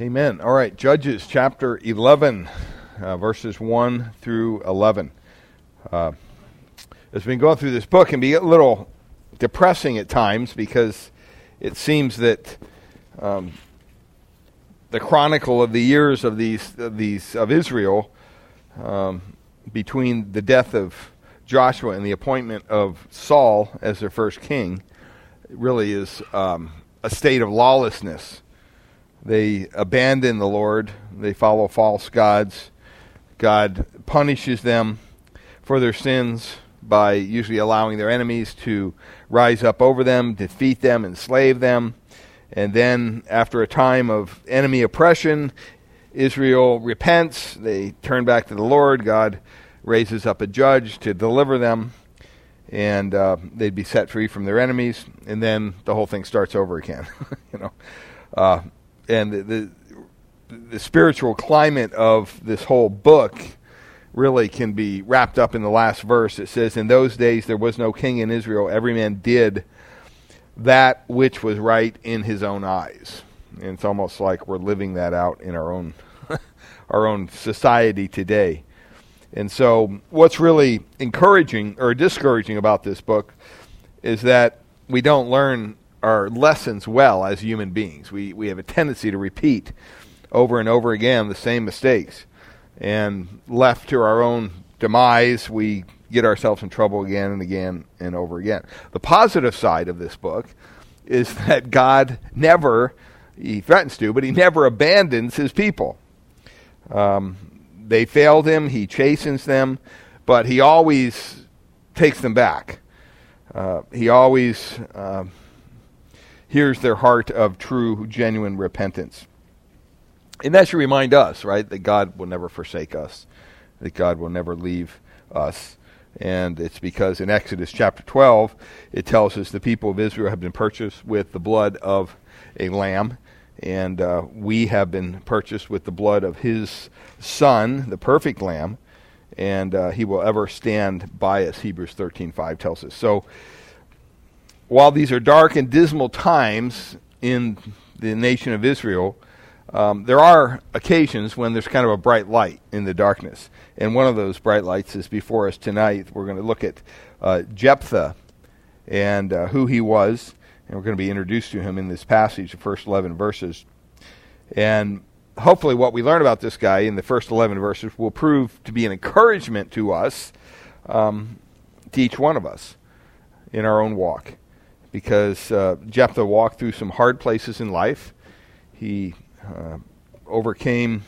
Amen. All right, Judges chapter 11, uh, verses 1 through 11. Uh, as we go through this book, can be a little depressing at times because it seems that um, the chronicle of the years of these of these of Israel um, between the death of Joshua and the appointment of Saul as their first king really is um, a state of lawlessness they abandon the Lord, they follow false gods. God punishes them for their sins by usually allowing their enemies to rise up over them, defeat them, enslave them. And then, after a time of enemy oppression, Israel repents. They turn back to the Lord. God raises up a judge to deliver them, and uh, they'd be set free from their enemies. And then the whole thing starts over again. you know, uh, and the, the, the spiritual climate of this whole book really can be wrapped up in the last verse. It says, "In those days there was no king in Israel; every man did that which was right in his own eyes." And it's almost like we're living that out in our own our own society today. And so, what's really encouraging or discouraging about this book is that we don't learn our lessons well as human beings. We we have a tendency to repeat over and over again the same mistakes, and left to our own demise, we get ourselves in trouble again and again and over again. The positive side of this book is that God never, he threatens to, but he never abandons his people. Um, they failed him, he chastens them, but he always takes them back. Uh, he always. Uh, hears their heart of true, genuine repentance. And that should remind us, right, that God will never forsake us, that God will never leave us. And it's because in Exodus chapter 12, it tells us the people of Israel have been purchased with the blood of a lamb. And uh, we have been purchased with the blood of his son, the perfect lamb. And uh, he will ever stand by us, Hebrews 13.5 tells us. So while these are dark and dismal times in the nation of Israel, um, there are occasions when there's kind of a bright light in the darkness. And one of those bright lights is before us tonight. We're going to look at uh, Jephthah and uh, who he was. And we're going to be introduced to him in this passage, the first 11 verses. And hopefully, what we learn about this guy in the first 11 verses will prove to be an encouragement to us, um, to each one of us in our own walk because uh, Jephthah walked through some hard places in life. He uh, overcame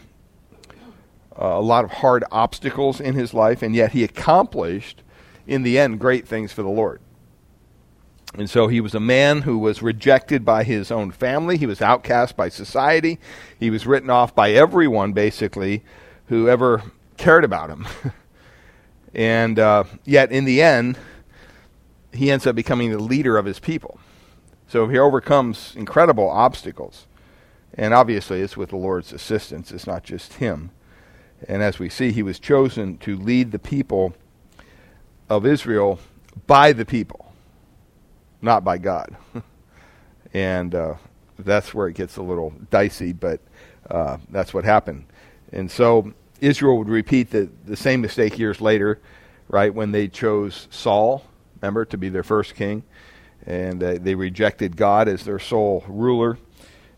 uh, a lot of hard obstacles in his life, and yet he accomplished, in the end, great things for the Lord. And so he was a man who was rejected by his own family. He was outcast by society. He was written off by everyone, basically, who ever cared about him. and uh, yet, in the end, he ends up becoming the leader of his people. So he overcomes incredible obstacles. And obviously, it's with the Lord's assistance, it's not just him. And as we see, he was chosen to lead the people of Israel by the people, not by God. and uh, that's where it gets a little dicey, but uh, that's what happened. And so Israel would repeat the, the same mistake years later, right, when they chose Saul to be their first king. And uh, they rejected God as their sole ruler.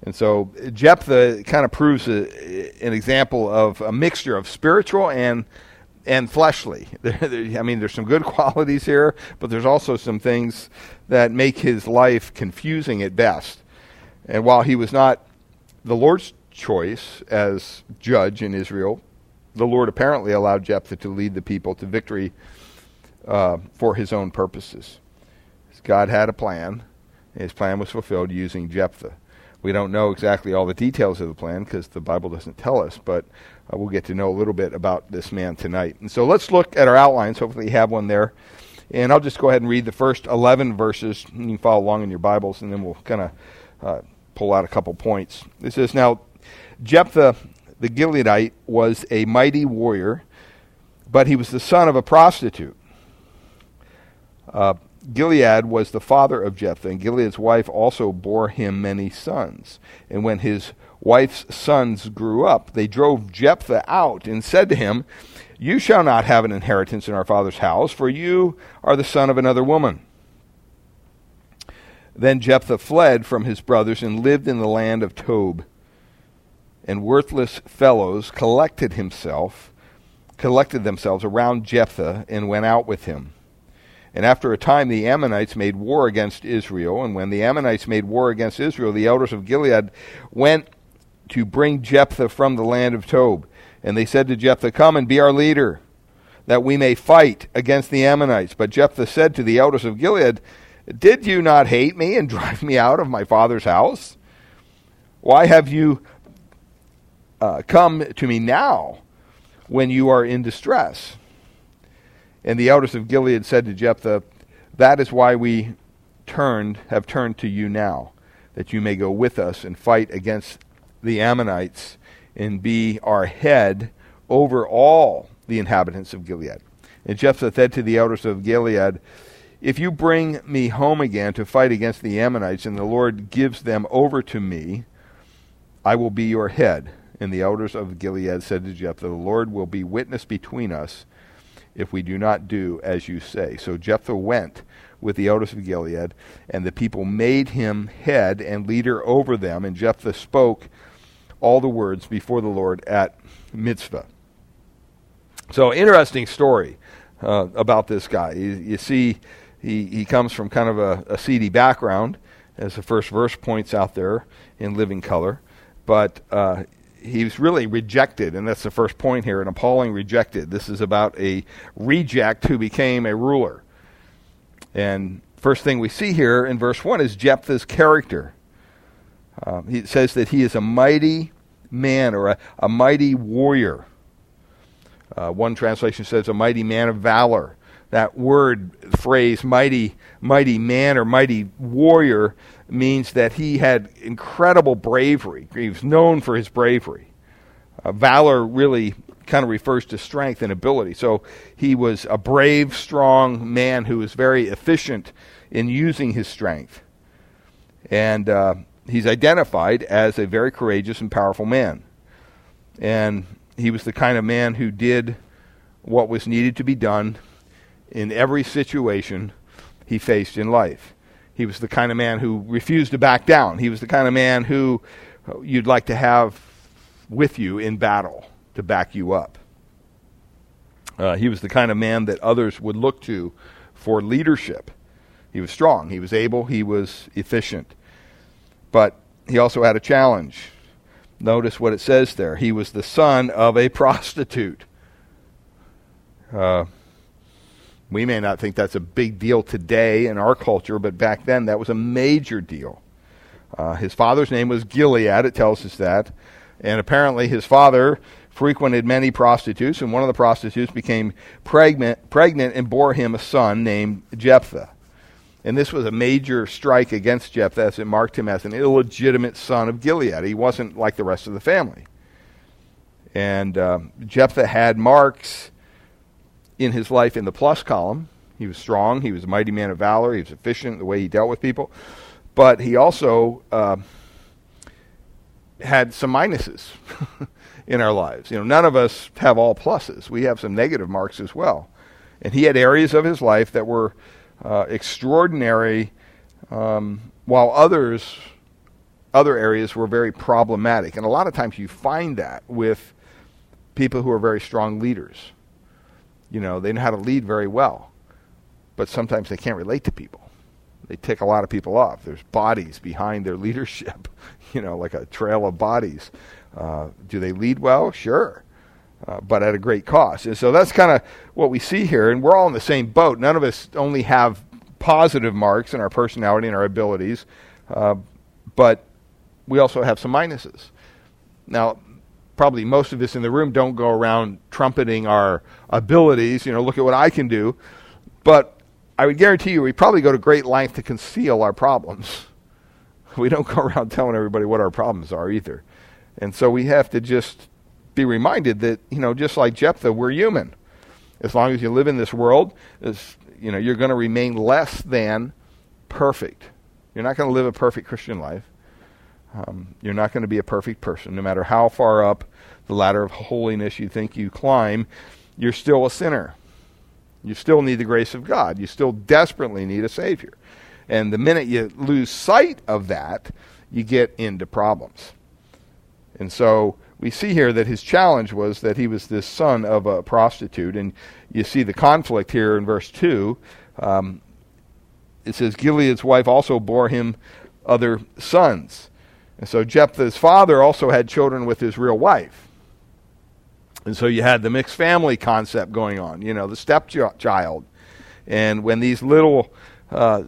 And so Jephthah kind of proves a, an example of a mixture of spiritual and and fleshly. I mean, there's some good qualities here, but there's also some things that make his life confusing at best. And while he was not the Lord's choice as judge in Israel, the Lord apparently allowed Jephthah to lead the people to victory uh, for his own purposes. God had a plan. His plan was fulfilled using Jephthah. We don't know exactly all the details of the plan because the Bible doesn't tell us, but uh, we'll get to know a little bit about this man tonight. And so let's look at our outlines. Hopefully, you have one there. And I'll just go ahead and read the first 11 verses. You can follow along in your Bibles, and then we'll kind of uh, pull out a couple points. It says, Now, Jephthah the Gileadite was a mighty warrior, but he was the son of a prostitute. Uh, Gilead was the father of Jephthah, and Gilead's wife also bore him many sons. And when his wife's sons grew up, they drove Jephthah out and said to him, You shall not have an inheritance in our father's house, for you are the son of another woman. Then Jephthah fled from his brothers and lived in the land of Tob. And worthless fellows collected himself, collected themselves around Jephthah and went out with him. And after a time, the Ammonites made war against Israel. And when the Ammonites made war against Israel, the elders of Gilead went to bring Jephthah from the land of Tob. And they said to Jephthah, Come and be our leader, that we may fight against the Ammonites. But Jephthah said to the elders of Gilead, Did you not hate me and drive me out of my father's house? Why have you uh, come to me now when you are in distress? And the elders of Gilead said to Jephthah, That is why we turned, have turned to you now, that you may go with us and fight against the Ammonites and be our head over all the inhabitants of Gilead. And Jephthah said to the elders of Gilead, If you bring me home again to fight against the Ammonites, and the Lord gives them over to me, I will be your head. And the elders of Gilead said to Jephthah, The Lord will be witness between us if we do not do as you say. So Jephthah went with the elders of Gilead, and the people made him head and leader over them. And Jephthah spoke all the words before the Lord at Mizpah. So, interesting story uh, about this guy. You, you, see, he, he comes from kind of a, a seedy background, as the first verse points out there in living color. But uh, he's really rejected, and that's the first point here an appalling rejected. This is about a reject who became a ruler. And first thing we see here in verse 1 is Jephthah's character. Uh, he says that he is a mighty man or a, a mighty warrior. Uh, one translation says a mighty man of valor. That word phrase, mighty, mighty man or mighty warrior, means that he had incredible bravery. He was known for his bravery. Uh, valor really kind of refers to strength and ability. So he was a brave, strong man who was very efficient in using his strength. And uh, he's identified as a very courageous and powerful man. And he was the kind of man who did what was needed to be done in every situation he faced in life. He was the kind of man who refused to back down. He was the kind of man who you'd like to have with you in battle to back you up. Uh, he was the kind of man that others would look to for leadership. He was strong, he was able, he was efficient. But he also had a challenge. Notice what it says there. He was the son of a prostitute. Uh, we may not think that's a big deal today in our culture, but back then that was a major deal. Uh, his father's name was Gilead, it tells us that. And apparently his father frequented many prostitutes, and one of the prostitutes became pregnant, pregnant and bore him a son named Jephthah. And this was a major strike against Jephthah as it marked him as an illegitimate son of Gilead. He wasn't like the rest of the family. And uh, Jephthah had marks in his life in the plus column. He was strong. He was a mighty man of valor. He was efficient in the way he dealt with people. But he also uh, had some minuses in our lives. You know, none of us have all pluses. We have some negative marks as well. And he had areas of his life that were uh, extraordinary, um, while others, other areas were very problematic. And a lot of times you find that with people who are very strong leaders. You know, they know how to lead very well, but sometimes they can't relate to people. They tick a lot of people off. There's bodies behind their leadership, you know, like a trail of bodies. Uh, do they lead well? Sure. Uh, but at a great cost. And so that's kind of what we see here. And we're all in the same boat. None of us only have positive marks in our personality and our abilities, uh, but we also have some minuses. Now, probably most of us in the room don't go around trumpeting our abilities, you know, look at what I can do. But I would guarantee you we probably go to great length to conceal our problems. We don't go around telling everybody what our problems are either. And so we have to just be reminded that, you know, just like Jephthah, we're human. As long as you live in this world, you know, you're going to remain less than perfect. You're not going to live a perfect Christian life. Um, you're not going to be a perfect person. No matter how far up the ladder of holiness you think you climb, you're still a sinner. You still need the grace of God. You still desperately need a Savior. And the minute you lose sight of that, you get into problems. And so we see here that his challenge was that he was this son of a prostitute. And you see the conflict here in verse 2. Um, it says, Gilead's wife also bore him other sons. And so Jephthah's father also had children with his real wife. And so you had the mixed family concept going on, you know, the stepchild. And when these little uh,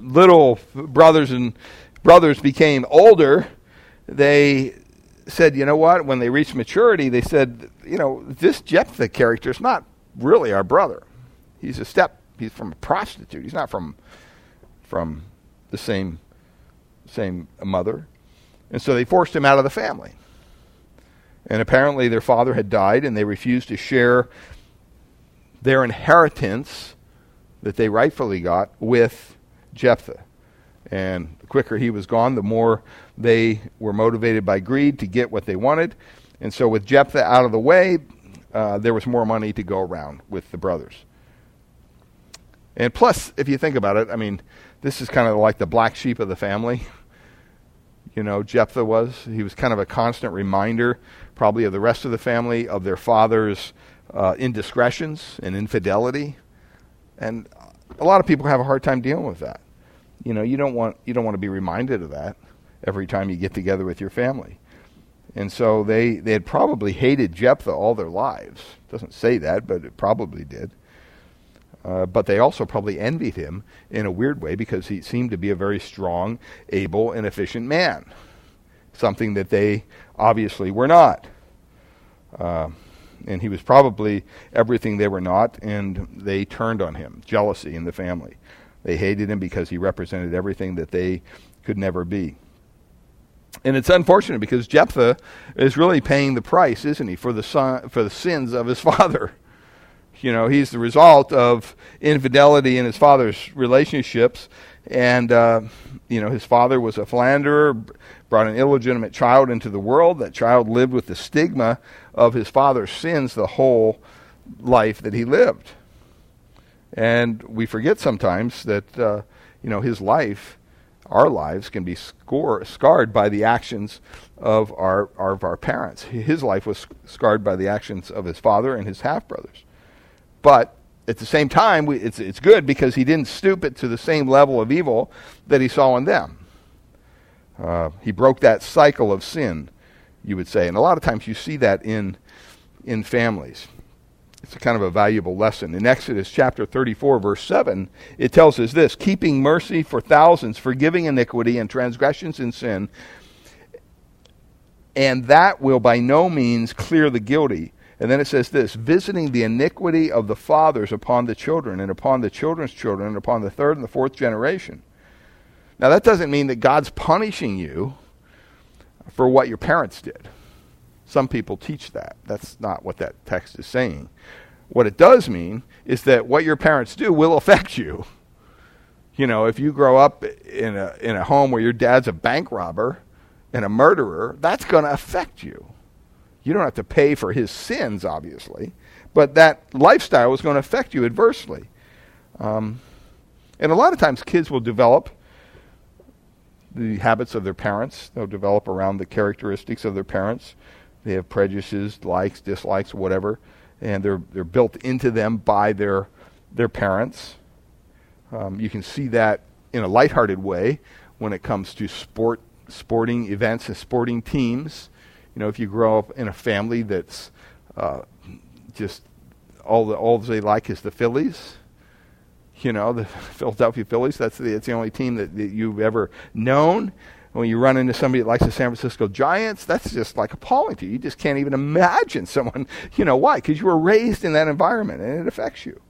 little brothers and brothers became older, they said, you know what? When they reached maturity, they said, you know, this Jephthah character is not really our brother. He's a step. He's from a prostitute. He's not from from the same same mother. And so they forced him out of the family. And apparently their father had died, and they refused to share their inheritance that they rightfully got with Jephthah. And the quicker he was gone, the more they were motivated by greed to get what they wanted. And so, with Jephthah out of the way, uh, there was more money to go around with the brothers. And plus, if you think about it, I mean, this is kind of like the black sheep of the family. You know, Jephthah was. He was kind of a constant reminder, probably of the rest of the family, of their father's uh, indiscretions and infidelity. And a lot of people have a hard time dealing with that. You know, you don't want you don't want to be reminded of that every time you get together with your family. And so they, they had probably hated Jephthah all their lives. It doesn't say that, but it probably did. Uh, but they also probably envied him in a weird way because he seemed to be a very strong, able, and efficient man. Something that they obviously were not. Uh, and he was probably everything they were not, and they turned on him. Jealousy in the family. They hated him because he represented everything that they could never be. And it's unfortunate because Jephthah is really paying the price, isn't he, for the son, for the sins of his father. You know, he's the result of infidelity in his father's relationships, and uh, you know his father was a philanderer, brought an illegitimate child into the world. That child lived with the stigma of his father's sins the whole life that he lived. And we forget sometimes that uh, you know his life our lives can be score, scarred by the actions of our, our, of our parents. His life was scarred by the actions of his father and his half brothers. But at the same time, we, it's, it's good because he didn't stoop it to the same level of evil that he saw in them. Uh, he broke that cycle of sin, you would say. And a lot of times you see that in, in families. It's a kind of a valuable lesson. In Exodus chapter 34, verse 7, it tells us this keeping mercy for thousands, forgiving iniquity and transgressions and sin, and that will by no means clear the guilty. And then it says this visiting the iniquity of the fathers upon the children, and upon the children's children, and upon the third and the fourth generation. Now, that doesn't mean that God's punishing you for what your parents did. Some people teach that. That's not what that text is saying. What it does mean is that what your parents do will affect you. You know, if you grow up in a in a home where your dad's a bank robber and a murderer, that's going to affect you. You don't have to pay for his sins, obviously, but that lifestyle is going to affect you adversely. Um, and a lot of times, kids will develop the habits of their parents. They'll develop around the characteristics of their parents. They have prejudices, likes, dislikes, whatever, and they're they're built into them by their their parents. Um, you can see that in a lighthearted way when it comes to sport, sporting events and sporting teams. You know, if you grow up in a family that's uh, just all the all they like is the Phillies, you know, the Philadelphia Phillies. That's the, that's the only team that, that you've ever known when you run into somebody that likes the San Francisco Giants, that's just like appalling to you. You just can't even imagine someone, you know, why? Because you were raised in that environment and it affects you.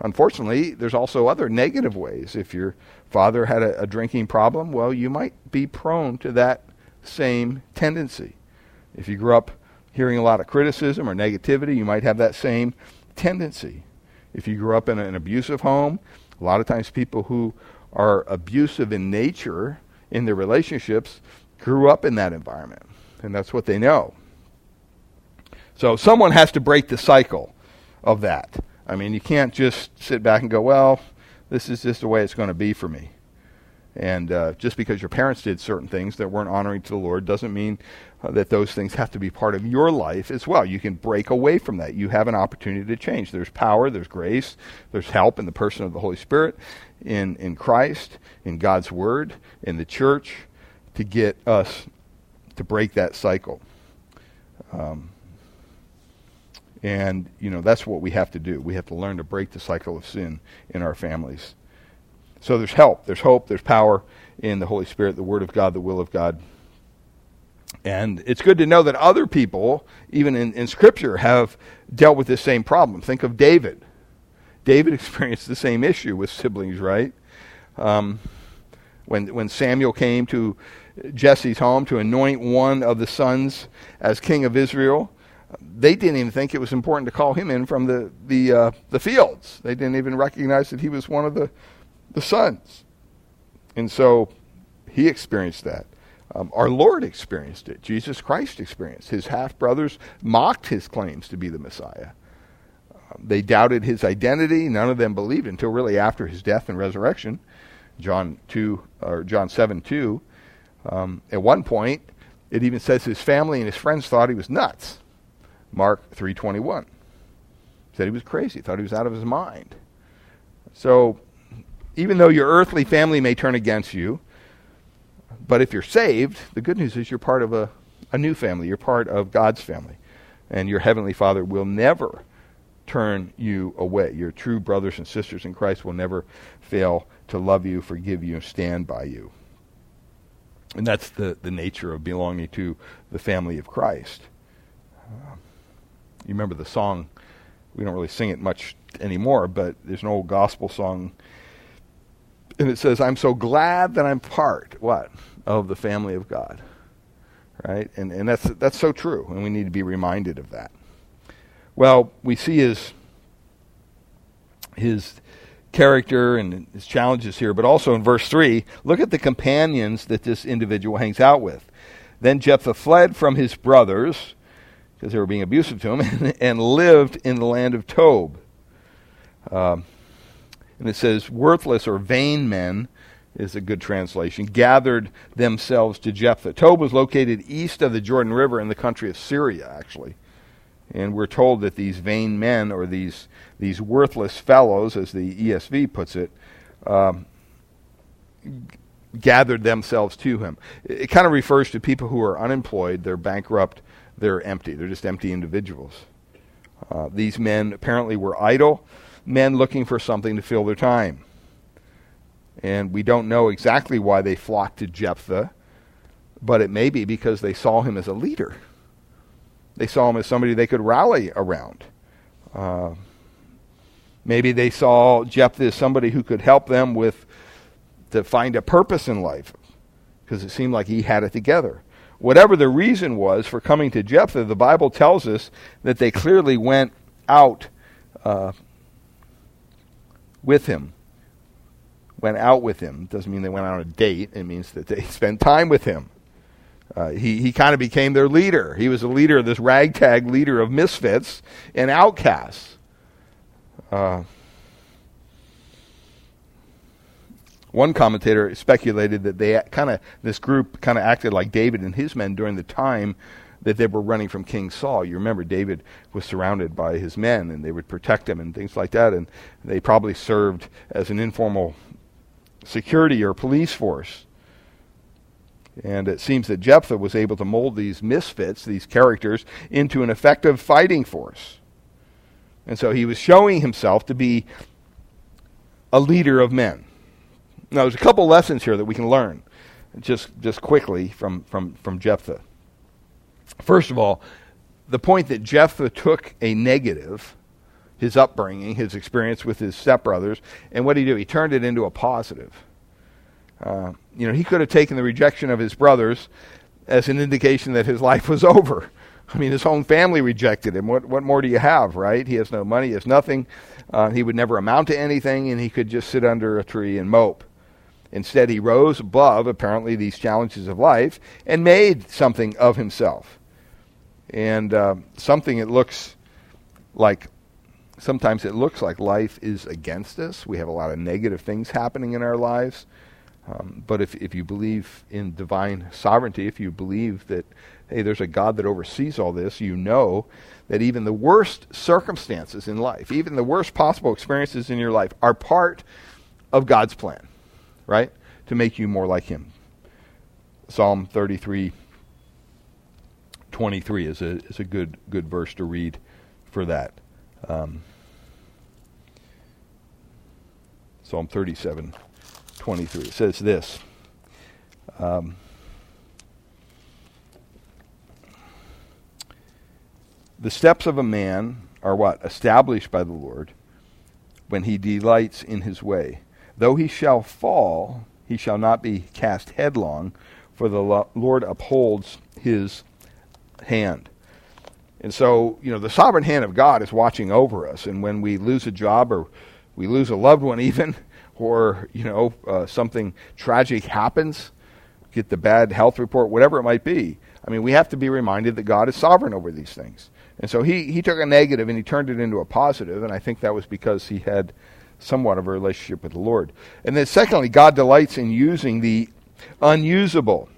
Unfortunately, there's also other negative ways. If your father had a, a drinking problem, well, you might be prone to that same tendency. If you grew up hearing a lot of criticism or negativity, you might have that same tendency. If you grew up in an abusive home, a lot of times people who are abusive in nature in their relationships grew up in that environment, and that's what they know. So someone has to break the cycle of that. I mean, you can't just sit back and go, well, this is just the way it's going to be for me. And uh, just because your parents did certain things that weren't honoring to the Lord doesn't mean uh, that those things have to be part of your life as well. You can break away from that. You have an opportunity to change. There's power, there's grace, there's help in the person of the Holy Spirit, in, in Christ, in God's Word, in the church, to get us to break that cycle. Um, and, you know, that's what we have to do. We have to learn to break the cycle of sin in our families. So there's help, there's hope, there's power in the Holy Spirit, the Word of God, the will of God. And it's good to know that other people, even in, in Scripture, have dealt with this same problem. Think of David. David experienced the same issue with siblings, right? Um, when, when Samuel came to Jesse's home to anoint one of the sons as king of Israel, they didn't even think it was important to call him in from the, the, uh, the fields. They didn't even recognize that he was one of the, the sons. And so he experienced that. Um, our Lord experienced it. Jesus Christ experienced. His half brothers mocked his claims to be the Messiah. Um, they doubted his identity. None of them believed until really after his death and resurrection. John two or John seven two. Um, at one point, it even says his family and his friends thought he was nuts. Mark three twenty one said he was crazy. Thought he was out of his mind. So even though your earthly family may turn against you, but if you're saved, the good news is you're part of a, a new family. You're part of God's family. And your Heavenly Father will never turn you away. Your true brothers and sisters in Christ will never fail to love you, forgive you, and stand by you. And that's the, the nature of belonging to the family of Christ. Uh, you remember the song, we don't really sing it much anymore, but there's an old gospel song and it says, I'm so glad that I'm part, what? Of the family of God. Right? And, and that's, that's so true, and we need to be reminded of that. Well, we see his, his character and his challenges here, but also in verse 3, look at the companions that this individual hangs out with. Then Jephthah fled from his brothers, because they were being abusive to him, and, and lived in the land of Tob. Um, and it says, worthless or vain men is a good translation, gathered themselves to Jephthah. Tob was located east of the Jordan River in the country of Syria, actually. And we're told that these vain men, or these, these worthless fellows, as the ESV puts it, um, gathered themselves to him. It, it kind of refers to people who are unemployed, they're bankrupt, they're empty. They're just empty individuals. Uh, these men apparently were idle men looking for something to fill their time. And we don't know exactly why they flocked to Jephthah, but it may be because they saw him as a leader. They saw him as somebody they could rally around. Uh, maybe they saw Jephthah as somebody who could help them with to find a purpose in life because it seemed like he had it together. Whatever the reason was for coming to Jephthah, the Bible tells us that they clearly went out uh, with him. Went out with him. Doesn't mean they went on a date. It means that they spent time with him. Uh, he he kind of became their leader. He was a leader, of this ragtag leader of misfits and outcasts. Uh, one commentator speculated that they kind of this group kind of acted like David and his men during the time that they were running from King Saul. You remember David was surrounded by his men and they would protect him and things like that. And they probably served as an informal security or police force. And it seems that Jephthah was able to mold these misfits, these characters, into an effective fighting force. And so he was showing himself to be a leader of men. Now, there's a couple lessons here that we can learn just, just quickly from, from, from Jephthah. First of all, the point that Jephthah took a negative, his upbringing, his experience with his stepbrothers, and what did he do? He turned it into a positive. Uh, you know, he could have taken the rejection of his brothers as an indication that his life was over. I mean, his own family rejected him. What, what more do you have, right? He has no money, he has nothing. Uh, he would never amount to anything, and he could just sit under a tree and mope. Instead, he rose above, apparently, these challenges of life and made something of himself. And uh, something that looks like, sometimes it looks like life is against us. We have a lot of negative things happening in our lives. Um, but if, if you believe in divine sovereignty, if you believe that, hey, there's a God that oversees all this, you know that even the worst circumstances in life, even the worst possible experiences in your life, are part of God's plan, right? To make you more like Him. Psalm 33 23 is a, is a good, good verse to read for that. Um, Psalm 37 23. It says this. Um, the steps of a man are what? Established by the Lord when he delights in his way. Though he shall fall, he shall not be cast headlong, for the Lord upholds his hand. And so, you know, the sovereign hand of God is watching over us. And when we lose a job or we lose a loved one, even, or you know uh, something tragic happens, get the bad health report, whatever it might be. I mean, we have to be reminded that God is sovereign over these things. And so he, he took a negative and he turned it into a positive, and I think that was because he had somewhat of a relationship with the Lord. And then, secondly, God delights in using the unusable.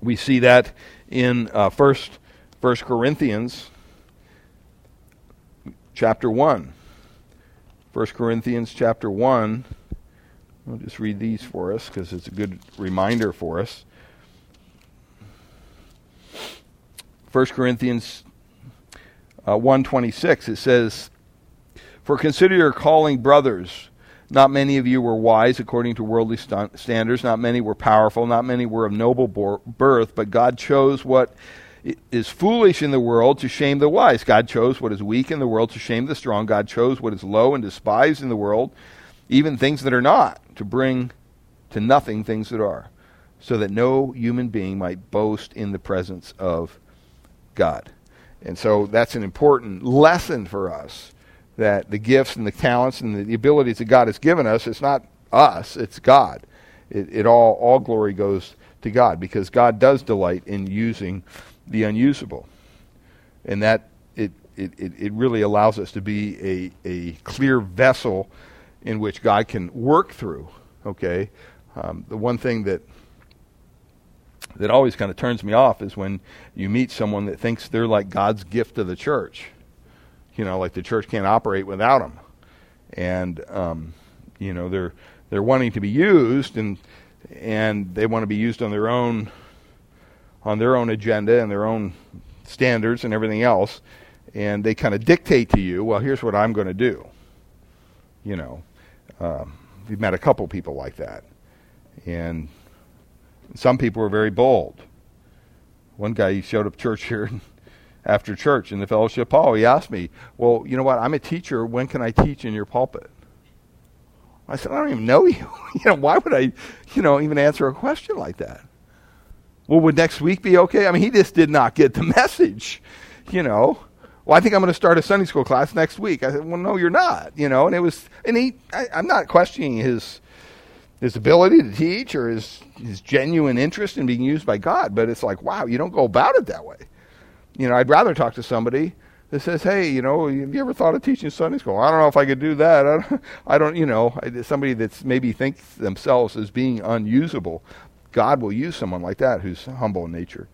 We see that in uh, First First Corinthians chapter one. 1 Corinthians chapter 1. I'll just read these for us because it's a good reminder for us. 1 Corinthians uh, 1.26, it says, For consider your calling, brothers. Not many of you were wise according to worldly st- standards. Not many were powerful. Not many were of noble birth. But God chose what is foolish in the world to shame the wise. God chose what is weak in the world to shame the strong. God chose what is low and despised in the world, even things that are not, to bring to nothing things that are, so that no human being might boast in the presence of God. And so that's an important lesson for us that the gifts and the talents and the abilities that God has given us, it's not us, it's God. It, it all, all glory goes to God because God does delight in using the unusable. And that it, it, it really allows us to be a, a clear vessel in which God can work through. Okay? Um, the one thing that that always kind of turns me off is when you meet someone that thinks they're like God's gift to the church. You know, like the church can't operate without them, and um, you know they're they're wanting to be used, and and they want to be used on their own on their own agenda and their own standards and everything else, and they kind of dictate to you, well, here's what I'm going to do. You know, um, we've met a couple people like that, and some people were very bold. One guy he showed up church here after church in the fellowship hall. He asked me, "Well, you know what? I'm a teacher. When can I teach in your pulpit?" I said, "I don't even know you. you know, why would I, you know, even answer a question like that?" Well, would next week be okay? I mean, he just did not get the message, you know. Well, I think I'm going to start a Sunday school class next week. I said, well, no, you're not, you know. And it was, and he, I, I'm not questioning his his ability to teach or his his genuine interest in being used by God, but it's like, wow, you don't go about it that way. You know, I'd rather talk to somebody that says, "Hey, you know, have you ever thought of teaching Sunday school? I don't know if I could do that. I don't, I don't you know, somebody that's maybe thinks themselves as being unusable. God will use someone like that who's humble in nature.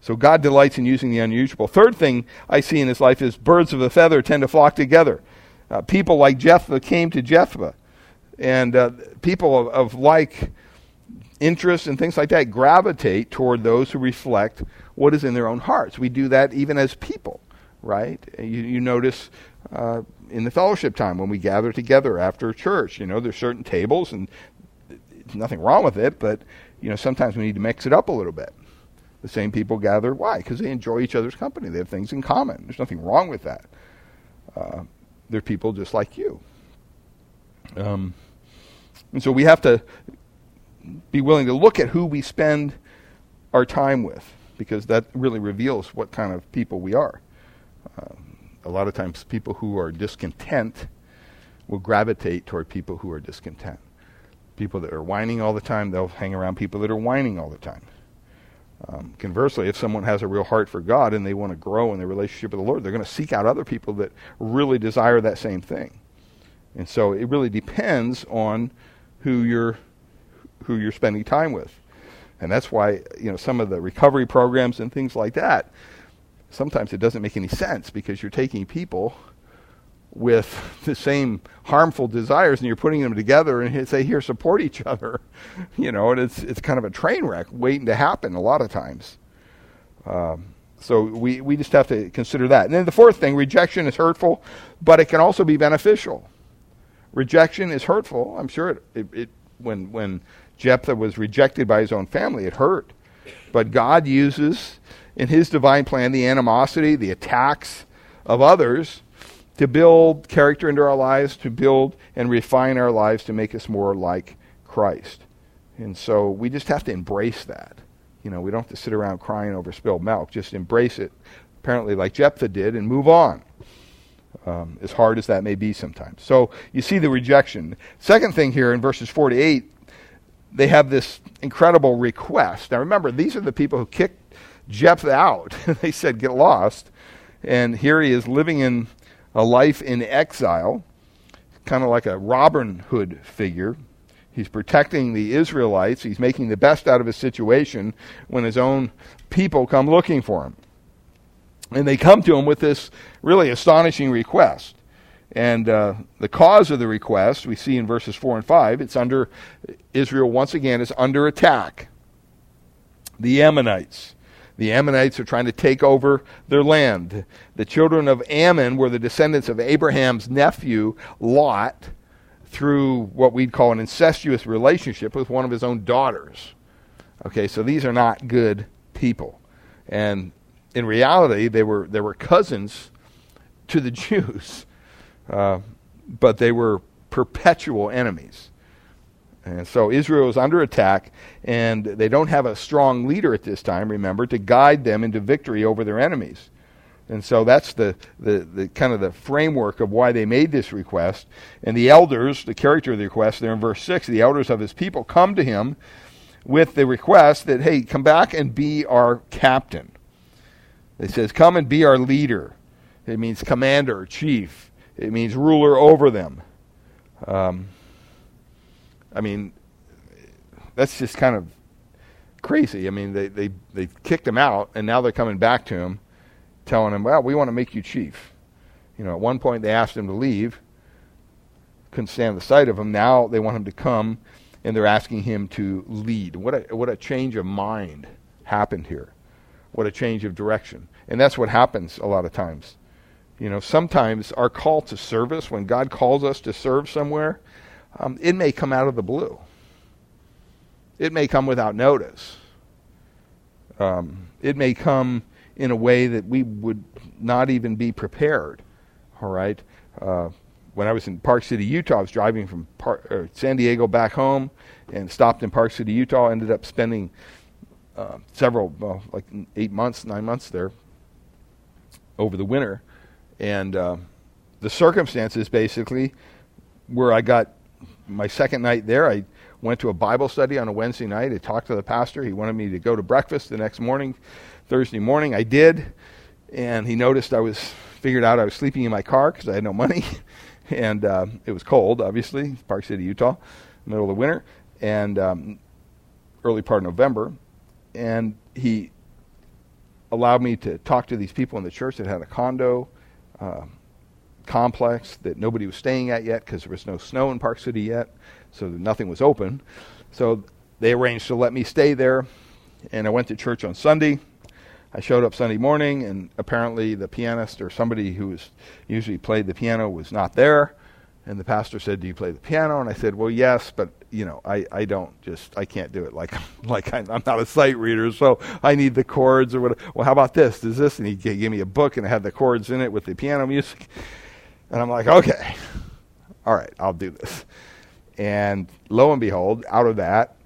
So God delights in using the unusual. Third thing I see in his life is birds of a feather tend to flock together. Uh, people like Jephthah came to Jephthah, and uh, people of, of like interests and things like that gravitate toward those who reflect what is in their own hearts. We do that even as people, right? You, you notice uh, in the fellowship time when we gather together after church, you know, there's certain tables and nothing wrong with it, but you know sometimes we need to mix it up a little bit. The same people gather. Why? Because they enjoy each other's company. They have things in common. There's nothing wrong with that. Uh, they're people just like you. Um, and so we have to be willing to look at who we spend our time with because that really reveals what kind of people we are. Uh, a lot of times, people who are discontent will gravitate toward people who are discontent. People that are whining all the time, they'll hang around people that are whining all the time. Um, conversely, if someone has a real heart for God and they want to grow in their relationship with the Lord, they're going to seek out other people that really desire that same thing. And so it really depends on who you're who you're spending time with. And that's why, you know, some of the recovery programs and things like that, sometimes it doesn't make any sense because you're taking people with the same harmful desires and you're putting them together and say here support each other you know and it's it's kind of a train wreck waiting to happen a lot of times. Um, so we, we just have to consider that. And then the fourth thing rejection is hurtful but it can also be beneficial. Rejection is hurtful. I'm sure it, it, it when when jephthah was rejected by his own family it hurt but god uses in his divine plan the animosity the attacks of others to build character into our lives, to build and refine our lives to make us more like Christ. And so we just have to embrace that. You know, we don't have to sit around crying over spilled milk. Just embrace it, apparently, like Jephthah did, and move on. Um, as hard as that may be sometimes. So you see the rejection. Second thing here in verses 4 to 8, they have this incredible request. Now remember, these are the people who kicked Jephthah out. they said, get lost. And here he is living in a life in exile, kind of like a Robin Hood figure. He's protecting the Israelites. He's making the best out of his situation when his own people come looking for him. And they come to him with this really astonishing request. And uh, the cause of the request we see in verses 4 and 5. It's under, Israel once again is under attack. The Ammonites. The Ammonites are trying to take over their land. The children of Ammon were the descendants of Abraham's nephew, Lot, through what we'd call an incestuous relationship with one of his own daughters. Okay, so these are not good people. And in reality, they were, they were cousins to the Jews, uh, but they were perpetual enemies. And so Israel is under attack, and they don't have a strong leader at this time, remember, to guide them into victory over their enemies. And so that's the, the, the kind of the framework of why they made this request. And the elders, the character of the request, there in verse 6, the elders of his people come to him with the request that, hey, come back and be our captain. It says, come and be our leader. It means commander, chief. It means ruler over them. Um, I mean, that's just kind of crazy. I mean, they, they, they kicked him out, and now they're coming back to him, telling him, well, we want to make you chief. You know, at one point they asked him to leave, couldn't stand the sight of him. Now they want him to come, and they're asking him to lead. What a, what a change of mind happened here. What a change of direction. And that's what happens a lot of times. You know, sometimes our call to service, when God calls us to serve somewhere, um, it may come out of the blue. It may come without notice. Um, it may come in a way that we would not even be prepared. All right. Uh, when I was in Park City, Utah, I was driving from Par- San Diego back home and stopped in Park City, Utah. Ended up spending uh, several, well, like eight months, nine months there over the winter. And uh, the circumstances basically where I got my second night there, I went to a Bible study on a Wednesday night. I talked to the pastor. He wanted me to go to breakfast the next morning, Thursday morning. I did, and he noticed I was figured out I was sleeping in my car because I had no money, and uh, it was cold, obviously, Park City, Utah, middle of the winter, and um, early part of November, and he allowed me to talk to these people in the church that had a condo. Uh, complex that nobody was staying at yet because there was no snow in Park City yet, so nothing was open. So they arranged to let me stay there, and I went to church on Sunday. I showed up Sunday morning, and apparently the pianist or somebody who was usually played the piano was not there. And the pastor said, "Do you play the piano?" And I said, "Well, yes, but you know, I, I don't just I can't do it like like I, am not a sight reader, so I need the chords or what. Well, how about this? Does this?" And he gave me a book, and it had the chords in it with the piano music. And I'm like, okay, all right, I'll do this. And lo and behold, out of that,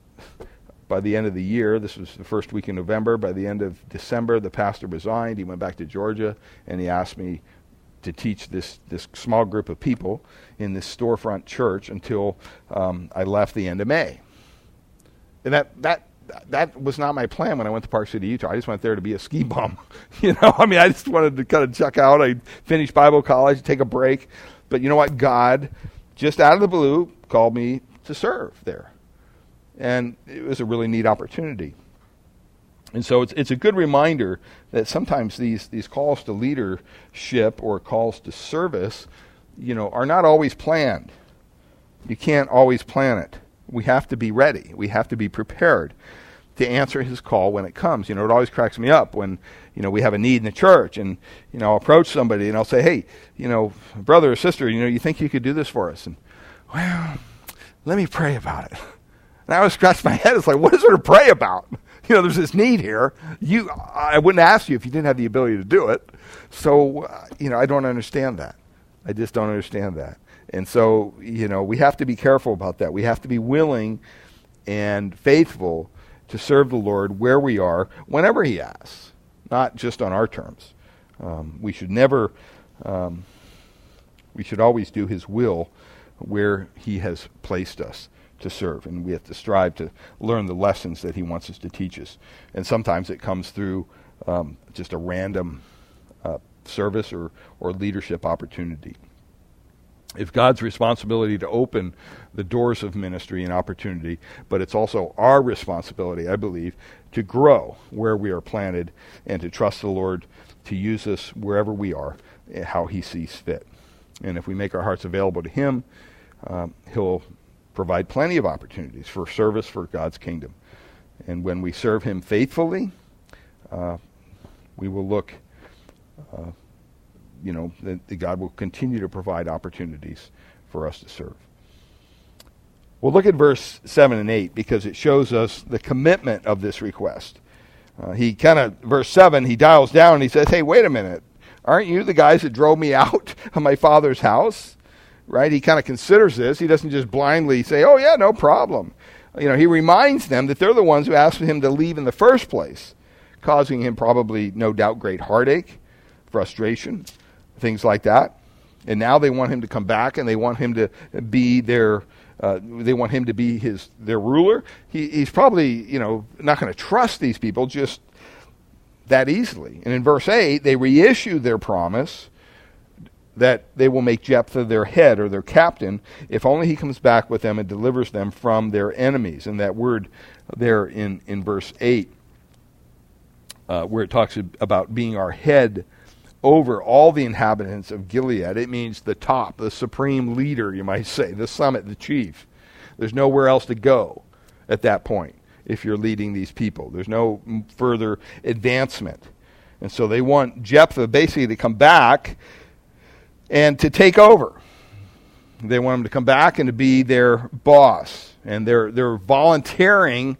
by the end of the year, this was the first week in November, by the end of December, the pastor resigned. He went back to Georgia and he asked me to teach this, this small group of people in this storefront church until um, I left the end of May. And that, that, that was not my plan when I went to Park City, Utah. I just went there to be a ski bum. you know, I mean, I just wanted to kind of check out. I finished Bible college, take a break. But you know what? God, just out of the blue, called me to serve there. And it was a really neat opportunity. And so it's, it's a good reminder that sometimes these, these calls to leadership or calls to service, you know, are not always planned. You can't always plan it. We have to be ready. We have to be prepared to answer his call when it comes. You know, it always cracks me up when, you know, we have a need in the church and, you know, I'll approach somebody and I'll say, hey, you know, brother or sister, you know, you think you could do this for us? And, well, let me pray about it. And I always scratch my head. It's like, what is there to pray about? You know, there's this need here. You, I wouldn't ask you if you didn't have the ability to do it. So, uh, you know, I don't understand that. I just don't understand that. And so, you know, we have to be careful about that. We have to be willing and faithful to serve the Lord where we are, whenever He asks, not just on our terms. Um, we should never, um, we should always do His will where He has placed us to serve. And we have to strive to learn the lessons that He wants us to teach us. And sometimes it comes through um, just a random uh, service or, or leadership opportunity. It's God's responsibility to open the doors of ministry and opportunity, but it's also our responsibility, I believe, to grow where we are planted and to trust the Lord to use us wherever we are, eh, how He sees fit. And if we make our hearts available to Him, um, He'll provide plenty of opportunities for service for God's kingdom. And when we serve Him faithfully, uh, we will look, uh, you know, that, God will continue to provide opportunities for us to serve. We'll look at verse 7 and 8 because it shows us the commitment of this request. Uh, he kind of, verse 7, he dials down and he says, Hey, wait a minute. Aren't you the guys that drove me out of my father's house? Right? He kind of considers this. He doesn't just blindly say, oh, yeah, no problem. You know, he reminds them that they're the ones who asked him to leave in the first place, causing him probably, no doubt, great heartache, frustration, things like that. And now they want him to come back and they want him to be their. Uh, they want him to be his their ruler. He, he's probably you know not going to trust these people just that easily. And in verse eight, they reissue their promise that they will make Jephthah their head or their captain if only he comes back with them and delivers them from their enemies. And that word there in, in verse 8, uh, where it talks about being our head over all the inhabitants of Gilead, it means the top, the supreme leader, you might say, the summit, the chief. There's nowhere else to go at that point if you're leading these people. There's no further advancement. And so they want Jephthah basically to come back and to take over. They want him to come back and to be their boss. And they're, they're volunteering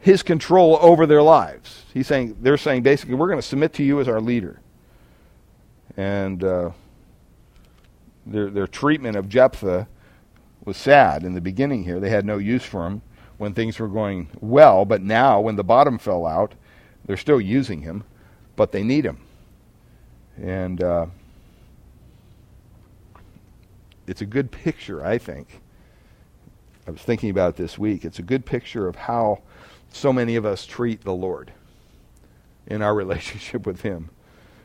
his control over their lives. He's saying, they're saying basically, we're going to submit to you as our leader. And uh, their, their treatment of Jephthah was sad in the beginning here. They had no use for him when things were going well, but now, when the bottom fell out, they're still using him, but they need him. And uh, it's a good picture, I think. I was thinking about this week. It's a good picture of how so many of us treat the Lord in our relationship with Him.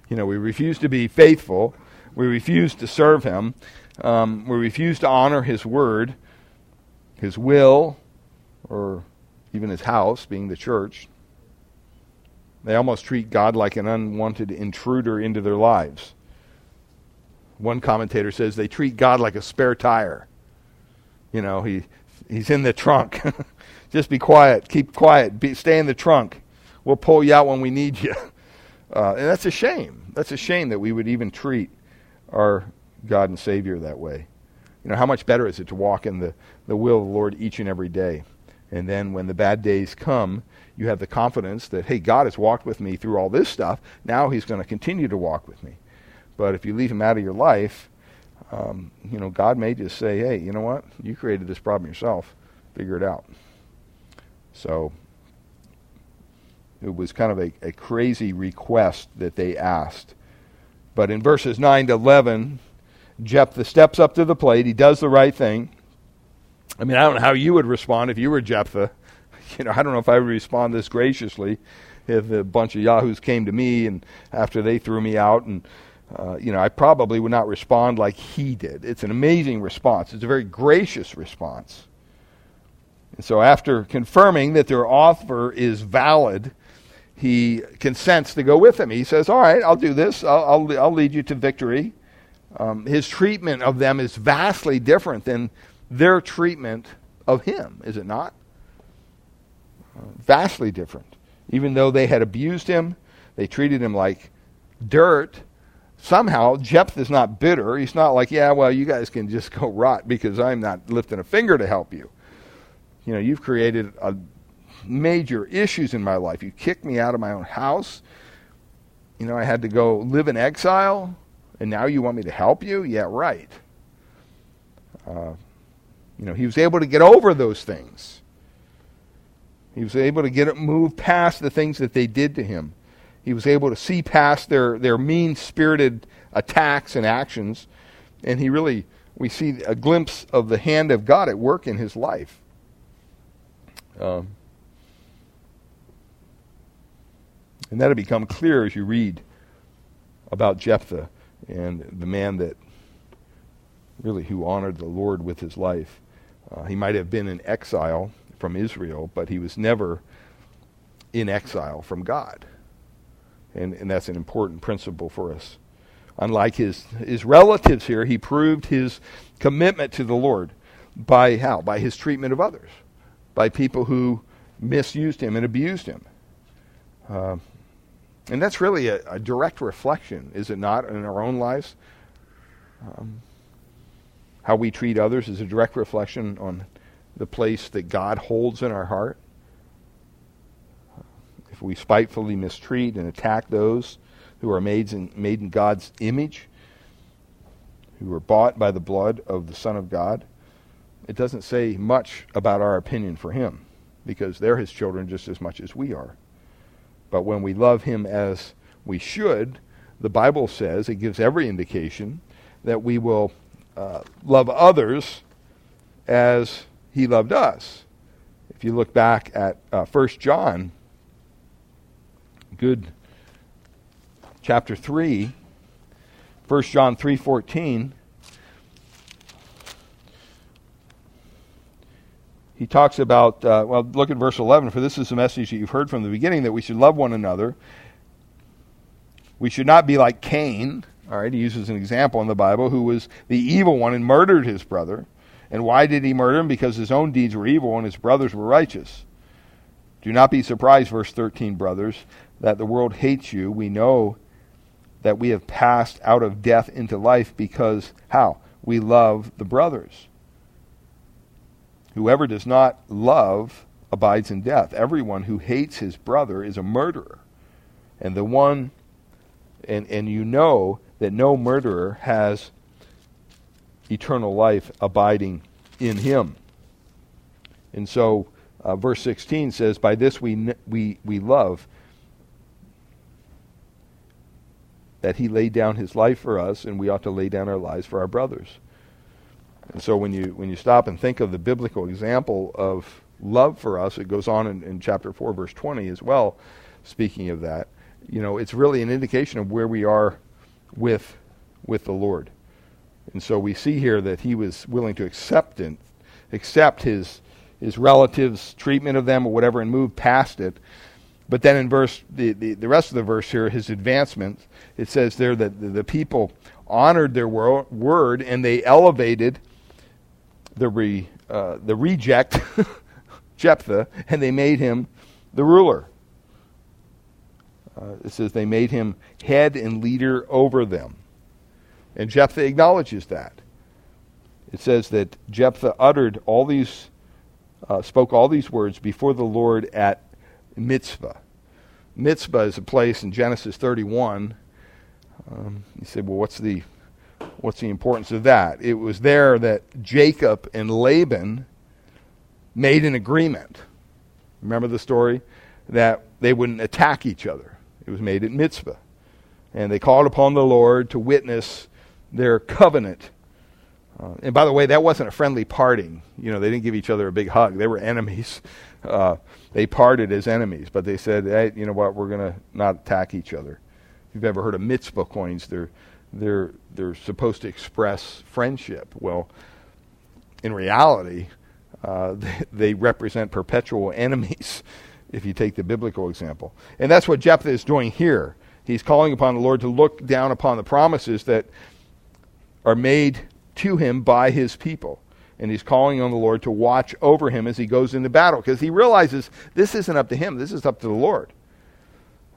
You know, we refuse to be faithful, we refuse to serve Him, um, we refuse to honor His word, His will, or even His house, being the church. They almost treat God like an unwanted intruder into their lives. One commentator says they treat God like a spare tire. You know, he he's in the trunk. Just be quiet. Keep quiet. Be, stay in the trunk. We'll pull you out when we need you. Uh, and that's a shame. That's a shame that we would even treat our God and Savior that way. You know, how much better is it to walk in the, the will of the Lord each and every day? And then when the bad days come, you have the confidence that, hey, God has walked with me through all this stuff. Now he's going to continue to walk with me. But if you leave him out of your life, um, you know, God may just say, hey, you know what? You created this problem yourself. Figure it out. So it was kind of a, a crazy request that they asked But in verses 9 to 11, Jephthah steps up to the plate. He does the right thing. I mean, I don't know how you would respond if you were Jephthah. You know, I don't know if I would respond this graciously if a bunch of yahoos came to me and after they threw me out and uh, you know, I probably would not respond like he did. It's an amazing response. It's a very gracious response. And so, after confirming that their offer is valid, he consents to go with them. He says, All right, I'll do this, I'll, I'll, I'll lead you to victory. Um, his treatment of them is vastly different than their treatment of him, is it not? Uh, vastly different. Even though they had abused him, they treated him like dirt. Somehow, Jephthah is not bitter. He's not like, yeah, well, you guys can just go rot because I'm not lifting a finger to help you. You know, you've created a major issues in my life. You kicked me out of my own house. You know, I had to go live in exile, and now you want me to help you? Yeah, right. Uh, you know, he was able to get over those things. He was able to get it move past the things that they did to him. He was able to see past their, their mean spirited attacks and actions. And he really, we see a glimpse of the hand of God at work in his life. Um, and that'll become clear as you read about Jephthah and the man that really who honored the Lord with his life. Uh, he might have been in exile from Israel, but he was never in exile from God. And, and that's an important principle for us. Unlike his, his relatives here, he proved his commitment to the Lord by how? By his treatment of others, by people who misused him and abused him. Uh, and that's really a, a, direct reflection, is it not, in our own lives? Um, how we treat others is a direct reflection on the place that God holds in our heart. We spitefully mistreat and attack those who are made in, made in God's image, who were bought by the blood of the Son of God, it doesn't say much about our opinion for Him because they're His children just as much as we are. But when we love Him as we should, the Bible says, it gives every indication that we will uh, love others as he loved us. If you look back at uh, 1 John, good chapter 3, 1 John 3:14, he talks about, uh, well, look at verse 11. For this is the message that you've heard from the beginning that we should love one another. We should not be like Cain all right, he uses an example in the Bible who was the evil one and murdered his brother. And why did he murder him? Because his own deeds were evil and his brothers were righteous. Do not be surprised, verse 13, brothers, that the world hates you. We know that we have passed out of death into life because, how? We love the brothers. Whoever does not love abides in death. Everyone who hates his brother is a murderer. And the one, and, and you know that no murderer has eternal life abiding in him. And so, uh, verse 16 says, By this we, we, we love that he laid down his life for us, and we ought to lay down our lives for our brothers. And so, when you, when you stop and think of the biblical example of love for us, it goes on in, in chapter 4, verse 20 as well, speaking of that. You know, it's really an indication of where we are with, with the Lord. And so we see here that he was willing to accept it, accept his, his relatives' treatment of them or whatever and move past it. But then in verse the, the, the rest of the verse here, his advancement, it says there that the, the people honored their wor- word and they elevated the re, uh, the reject Jephthah and they made him the ruler. Uh, it says they made him head and leader over them. And Jephthah acknowledges that. It says that Jephthah uttered all these, uh, spoke all these words before the Lord at Mizpah. Mizpah is a place in Genesis 31. Um, you say, well, what's the, what's the importance of that? It was there that Jacob and Laban made an agreement. Remember the story? That they wouldn't attack each other. It was made at Mizpah. And they called upon the Lord to witness their covenant. Uh, and by the way, that wasn't a friendly parting. You know, they didn't give each other a big hug. They were enemies. Uh, they parted as enemies, but they said, hey, you know what, we're going to not attack each other. If you've ever heard of Mizpah coins, they're, they're, they're supposed to express friendship. Well, in reality, uh, they, they represent perpetual enemies if you take the biblical example. And that's what Jephthah is doing here. He's calling upon the Lord to look down upon the promises that are made to him by his people. And he's calling on the Lord to watch over him as he goes into battle because he realizes this isn't up to him, this is up to the Lord.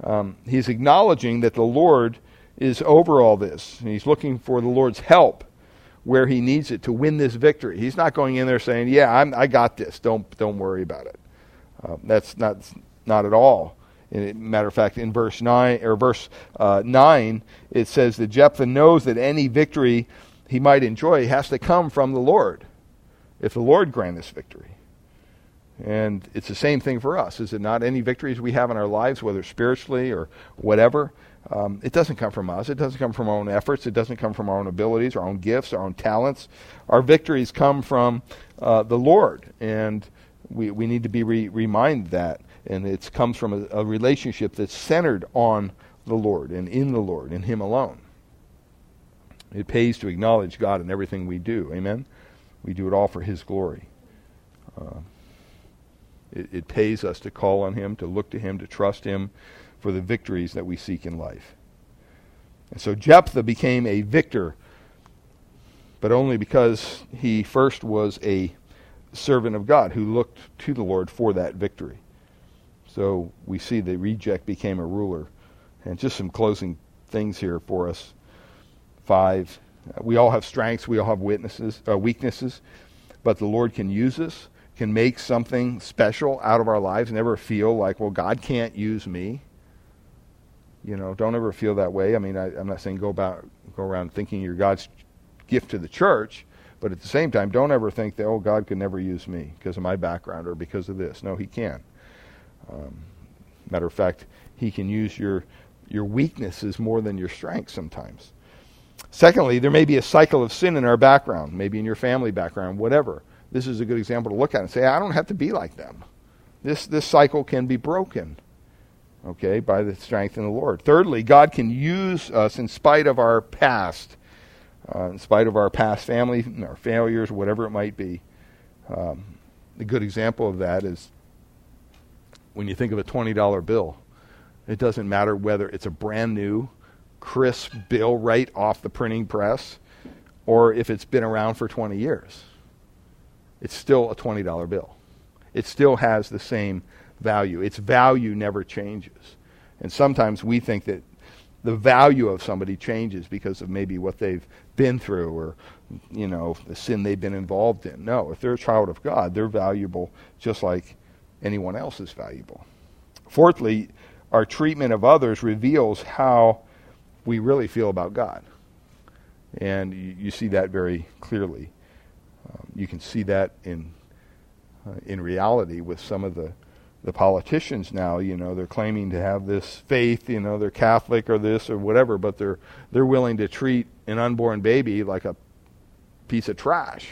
Um, he's acknowledging that the Lord is over all this. And he's looking for the Lord's help where he needs it to win this victory. He's not going in there saying, "Yeah, I'm, i got this. Don't don't worry about it." Uh, that's not not at all. matter of fact, in verse nine or verse uh, nine, it says that Jephthah knows that any victory he might enjoy has to come from the Lord, if the Lord grant this victory. And it's the same thing for us, is it not? Any victories we have in our lives, whether spiritually or whatever, um, it doesn't come from us. It doesn't come from our own efforts. It doesn't come from our own abilities, our own gifts, our own talents. Our victories come from uh, the Lord. And we, we need to be re- reminded that. And it comes from a, a relationship that's centered on the Lord and in the Lord, in Him alone. It pays to acknowledge God in everything we do. Amen? We do it all for His glory. Uh, it, it pays us to call on Him, to look to Him, to trust Him for the victories that we seek in life. And so Jephthah became a victor, but only because he first was a servant of God who looked to the Lord for that victory. So we see the reject became a ruler. And just some closing things here for us. Five, we all have strengths, we all have witnesses, uh, weaknesses, but the Lord can use us, can make something special out of our lives. Never feel like, well, God can't use me. You know, don't ever feel that way. I mean, I, am not saying go about go around thinking you're God's gift to the church, but at the same time, don't ever think that, oh, God could never use me because of my background or because of this. No, He can. Um, matter of fact, He can use your, your weaknesses more than your strengths sometimes. Secondly, there may be a cycle of sin in our background, maybe in your family background, whatever. This is a good example to look at and say, I don't have to be like them. This, this cycle can be broken, okay, by the strength in the Lord. Thirdly, God can use us in spite of our past uh, in spite of our past family, our failures, whatever it might be. Um, a good example of that is when you think of a $20 bill. It doesn't matter whether it's a brand new, crisp bill right off the printing press or if it's been around for 20 years. It's still a $20 bill. It still has the same value. Its value never changes. And sometimes we think that the value of somebody changes because of maybe what they've been through or you know the sin they've been involved in. No, if they're a child of God, they're valuable just like anyone else is valuable. Fourthly, our treatment of others reveals how we really feel about God. And you, you see that very clearly. Um, you can see that in uh, in reality with some of the the politicians now, you know, they're claiming to have this faith, you know, they're Catholic or this or whatever, but they're they're willing to treat an unborn baby like a piece of trash.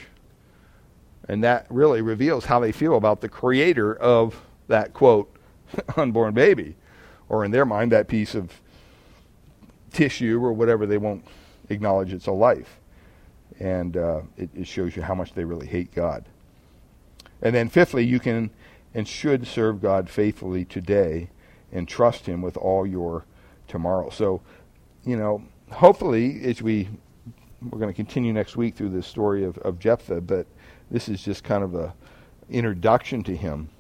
And that really reveals how they feel about the creator of that quote unborn baby or in their mind that piece of tissue or whatever they won't acknowledge it's a life. And uh, it, it shows you how much they really hate God. And then fifthly, you can and should serve God faithfully today and trust Him with all your tomorrow. So, you know, hopefully, as we we're going to continue next week through this story of, of Jephthah, but this is just kind of a introduction to him,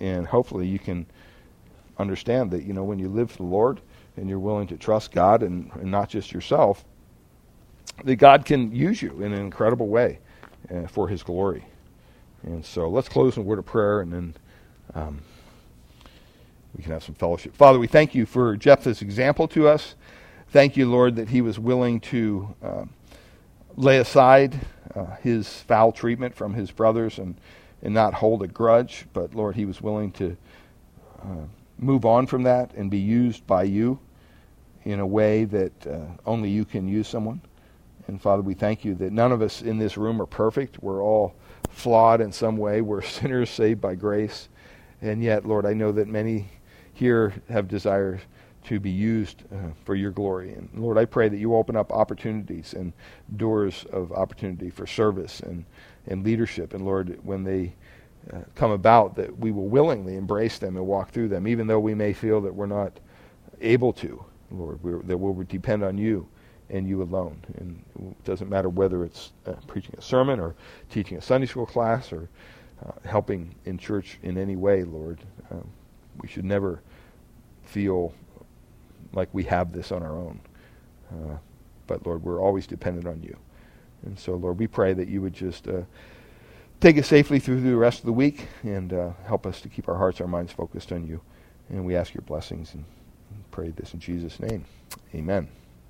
and hopefully you can understand that you know when you live for the Lord and you're willing to trust God and, and not just yourself, that God can use you in an incredible way uh, for His glory. And so let's close in a word of prayer, and then um, we can have some fellowship. Father, we thank you for Jephthah's example to us. Thank you, Lord, that he was willing to uh, lay aside uh, his foul treatment from his brothers and, and not hold a grudge, but, Lord, he was willing to uh, move on from that and be used by you. in a way that uh, only you can use someone. And Father, we thank you that none of us in this room are perfect. We're all flawed in some way. We're sinners saved by grace. And yet, Lord, I know that many here have desires to be used uh, for your glory. And Lord, I pray that you open up opportunities and doors of opportunity for service and, and leadership. And Lord, when they uh, come about, that we will willingly embrace them and walk through them, even though we may feel that we're not able to, Lord, that we'll depend on you and you alone. And it doesn't matter whether it's uh, preaching a sermon or teaching a Sunday school class or uh, helping in church in any way, Lord. Um, we should never feel like we have this on our own. Uh, but Lord, we're always dependent on you. And so, Lord, we pray that you would just uh, take us safely through the rest of the week and uh, help us to keep our hearts, our minds focused on you. And we ask your blessings and pray this in Jesus' name. Amen.